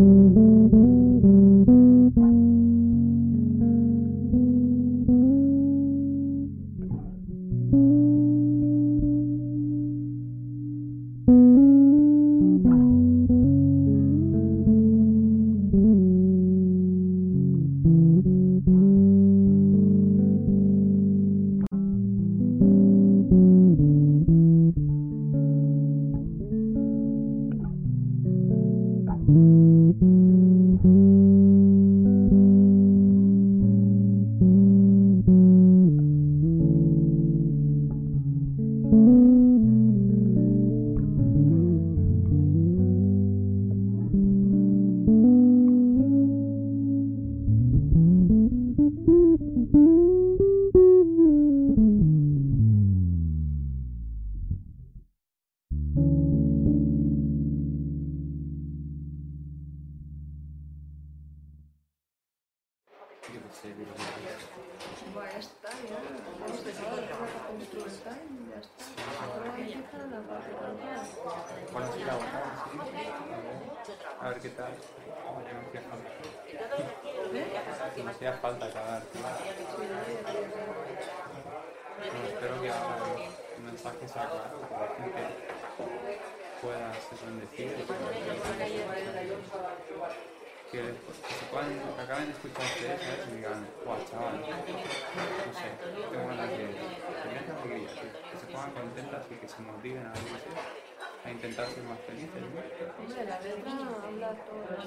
Mm-hmm. ustedes digan, guau, chaval, no sé, qué buena que tenían que que, se pongan contentas y que se motiven a intentar ser más felices. ¿no? Hombre, la verdad habla todo el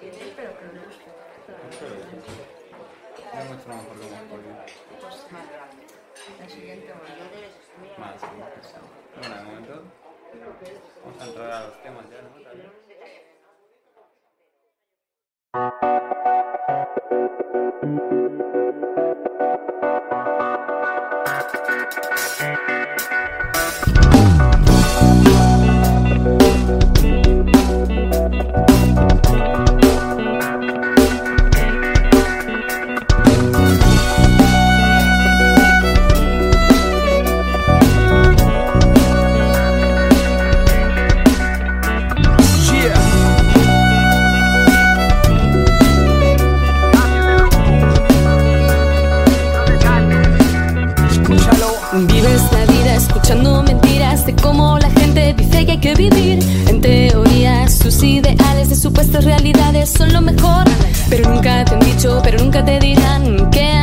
Espero que lo guste. El siguiente bueno. Más, Bueno, de momento. Vamos a entrar a los temas ya, ¿no? que vivir en teorías. Sus ideales de supuestas realidades son lo mejor. Pero nunca te han dicho, pero nunca te dirán que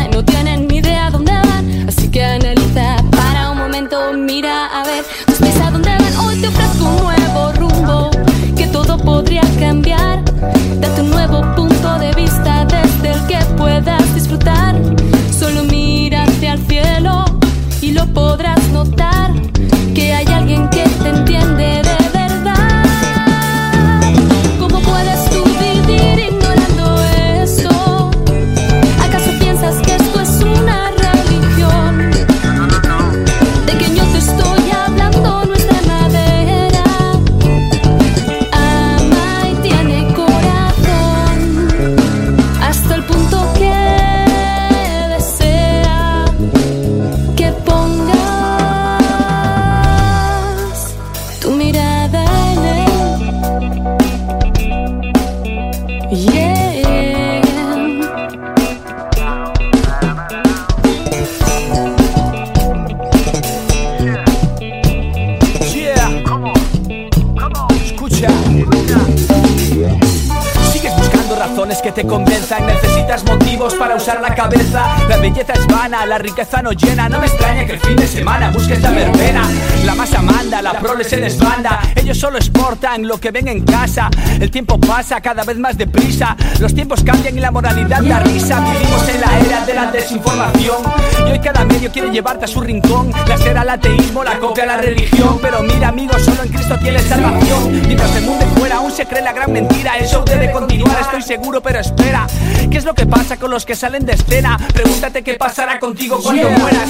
riqueza no llena. No me extraña que el fin de semana busques la verbena. La masa manda, la prole se desbanda. Ellos solo exportan lo que ven en casa. El tiempo pasa cada vez más deprisa. Los tiempos cambian y la moralidad da risa. Vivimos en la era de la desinformación. Y hoy cada medio quiere llevarte a su rincón. La será el ateísmo, la copia la religión. Pero mira, amigo, solo en Cristo tienes salvación. Mientras el mundo fuera aún se cree la gran mentira. El show debe continuar, estoy seguro, pero espera. ¿Qué es lo que pasa con los que salen de escena? Pregúntate qué pasará contigo cuando mueras.